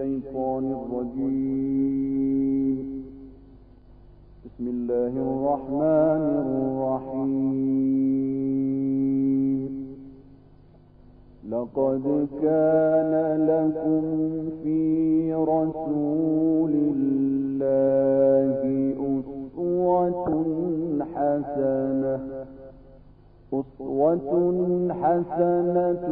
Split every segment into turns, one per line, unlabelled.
الشيطان الرجيم. بسم الله الرحمن الرحيم. لقد كان لكم في رسول الله أسوة حسنة. أسوة حسنة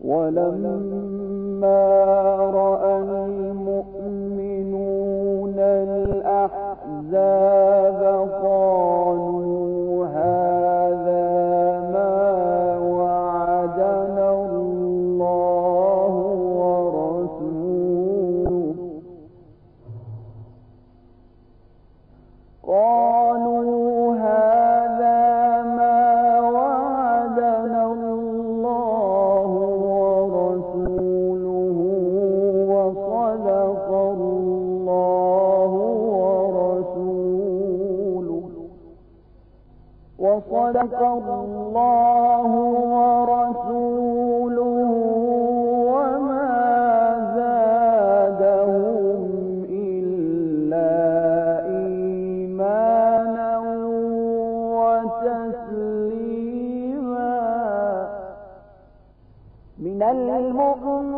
ولما رأى المؤمنون الأحزاب وصدق الله ورسوله وما زادهم إلا إيمانا وتسليما. من المؤمنين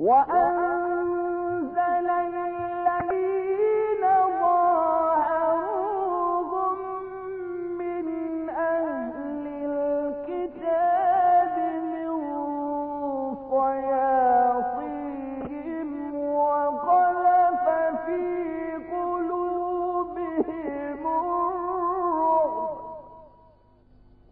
وأن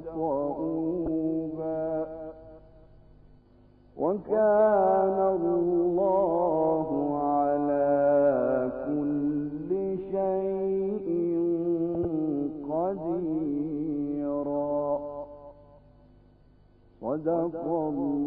طؤوبا وكان الله على كل شيء قديرا. صدق الله.